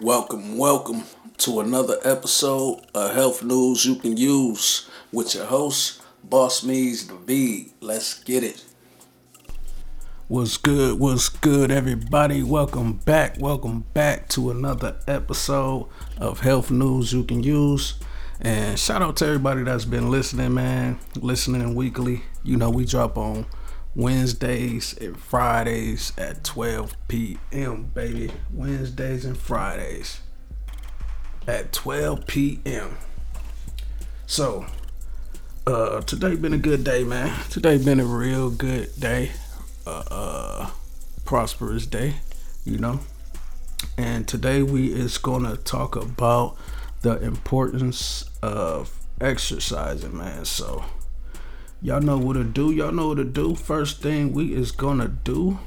Welcome, welcome to another episode of Health News You Can Use with your host, Boss Me's the David. Let's get it. What's good? What's good, everybody? Welcome back. Welcome back to another episode of Health News You Can Use. And shout out to everybody that's been listening, man. Listening weekly. You know, we drop on Wednesdays and Fridays at 12 p.m., baby. Wednesdays and Fridays at 12 p.m. So, uh, today been a good day, man. Today been a real good day. Uh, uh prosperous day, you know. And today we is gonna talk about the importance of exercising, man. So, Y'all know what to do. Y'all know what to do. First thing we is gonna do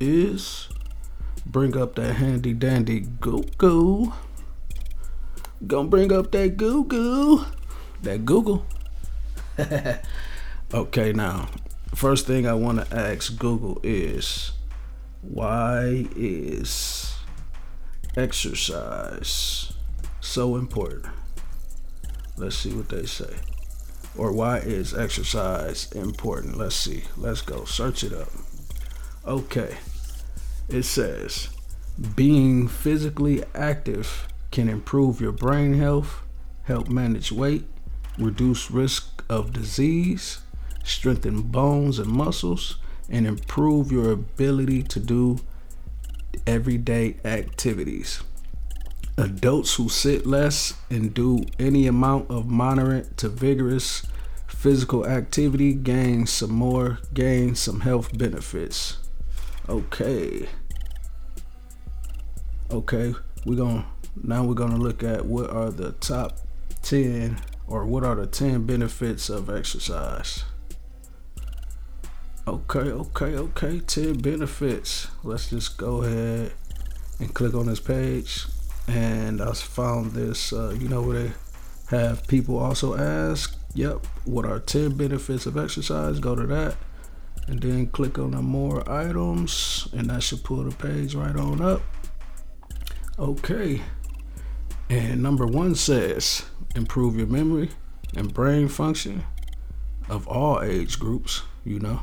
is bring up that handy dandy Google. Gonna bring up that Google. That Google. okay, now, first thing I want to ask Google is why is exercise so important? Let's see what they say or why is exercise important? Let's see. Let's go. Search it up. Okay. It says being physically active can improve your brain health, help manage weight, reduce risk of disease, strengthen bones and muscles, and improve your ability to do everyday activities. Adults who sit less and do any amount of moderate to vigorous physical activity gain some more, gain some health benefits. Okay. Okay, we're gonna now we're gonna look at what are the top 10 or what are the 10 benefits of exercise. Okay, okay, okay, 10 benefits. Let's just go ahead and click on this page and I found this. Uh, you know where they have people also ask, "Yep, what are ten benefits of exercise?" Go to that, and then click on the more items, and that should pull the page right on up. Okay, and number one says improve your memory and brain function of all age groups. You know,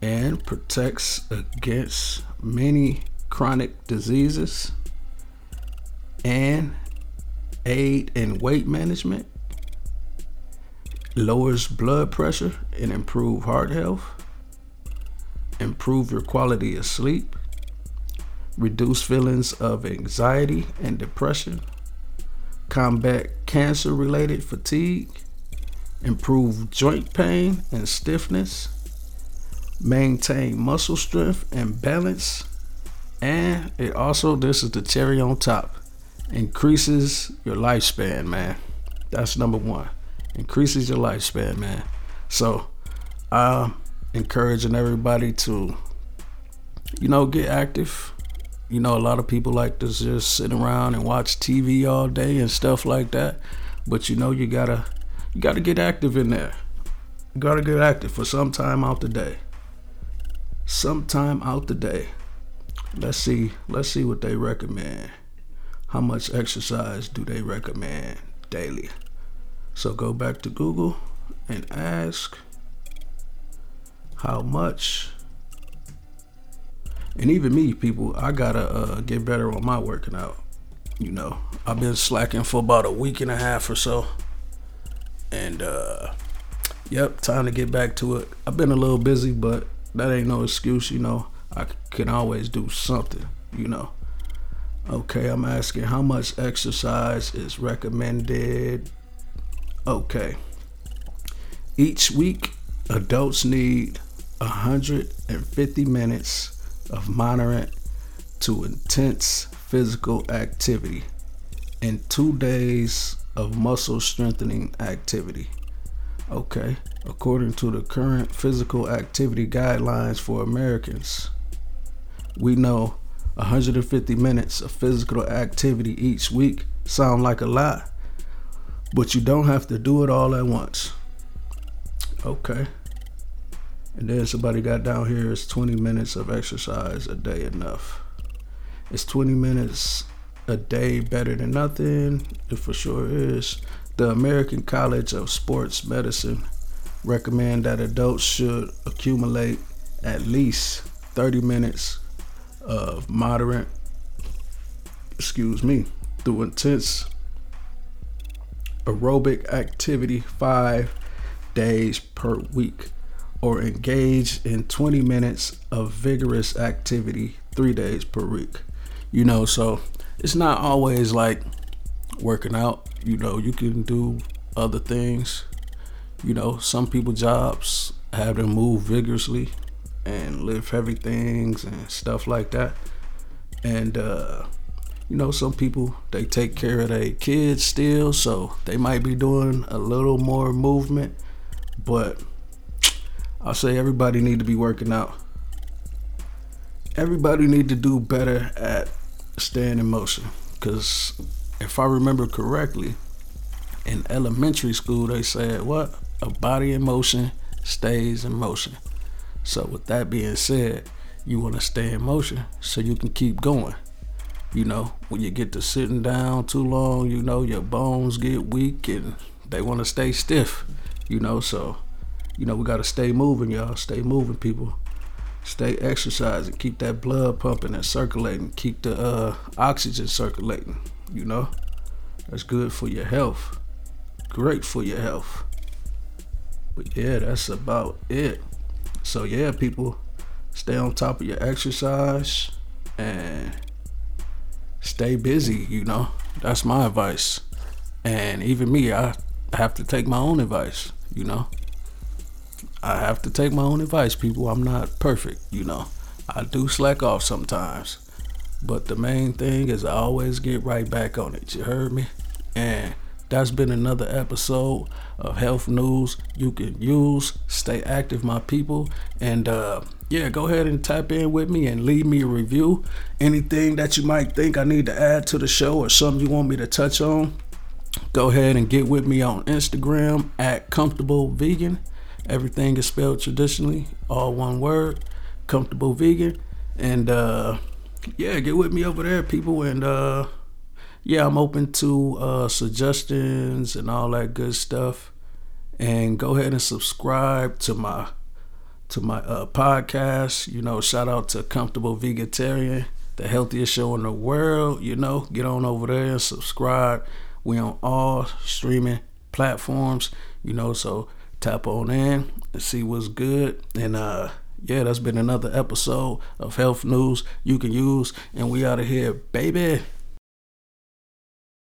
and protects against many chronic diseases aid in weight management, lowers blood pressure and improve heart health, improve your quality of sleep, reduce feelings of anxiety and depression, combat cancer related fatigue, improve joint pain and stiffness, maintain muscle strength and balance, and it also, this is the cherry on top increases your lifespan, man. That's number one. Increases your lifespan, man. So I'm encouraging everybody to, you know, get active. You know, a lot of people like to just sit around and watch TV all day and stuff like that. But you know, you gotta you gotta get active in there. You gotta get active for some time out the day. Some time out the day. Let's see. Let's see what they recommend how much exercise do they recommend daily? So go back to Google and ask how much. And even me, people, I gotta uh, get better on my working out. You know, I've been slacking for about a week and a half or so. And, uh, yep, time to get back to it. I've been a little busy, but that ain't no excuse, you know. I can always do something, you know. Okay, I'm asking how much exercise is recommended. Okay. Each week, adults need 150 minutes of moderate to intense physical activity and two days of muscle strengthening activity. Okay, according to the current physical activity guidelines for Americans, we know 150 minutes of physical activity each week sound like a lot, but you don't have to do it all at once. Okay. And then somebody got down here is 20 minutes of exercise a day enough. Is 20 minutes a day better than nothing? It for sure is. The American College of Sports Medicine recommend that adults should accumulate at least 30 minutes of moderate, excuse me, through intense aerobic activity five days per week or engage in 20 minutes of vigorous activity three days per week. You know, so it's not always like working out. You know, you can do other things. You know, some people jobs have them move vigorously and lift heavy things and stuff like that. And uh you know, some people they take care of their kids still, so they might be doing a little more movement, but I say everybody need to be working out. Everybody need to do better at staying in motion cuz if I remember correctly, in elementary school they said what? A body in motion stays in motion. So with that being said, you want to stay in motion so you can keep going. You know, when you get to sitting down too long, you know, your bones get weak and they want to stay stiff, you know, so you know, we got to stay moving, y'all. Stay moving, people. Stay exercising. Keep that blood pumping and circulating. Keep the uh, oxygen circulating. You know, that's good for your health. Great for your health. But yeah, that's about it. So yeah, people, stay on top of your exercise and stay busy. You know, that's my advice. And even me, I have to take my own advice. You know. I have to take my own advice, people. I'm not perfect, you know. I do slack off sometimes. But the main thing is I always get right back on it. You heard me? And that's been another episode of health news you can use. Stay active, my people. And uh, yeah, go ahead and tap in with me and leave me a review. Anything that you might think I need to add to the show or something you want me to touch on, go ahead and get with me on Instagram at comfortable vegan. Everything is spelled traditionally, all one word, comfortable vegan. And uh, yeah, get with me over there, people. And uh, yeah, I'm open to uh, suggestions and all that good stuff. And go ahead and subscribe to my to my uh, podcast. You know, shout out to Comfortable Vegetarian, the healthiest show in the world. You know, get on over there and subscribe. We on all streaming platforms. You know, so tap on in and see what's good. And uh yeah, that's been another episode of Health News you can use. And we out of here, baby.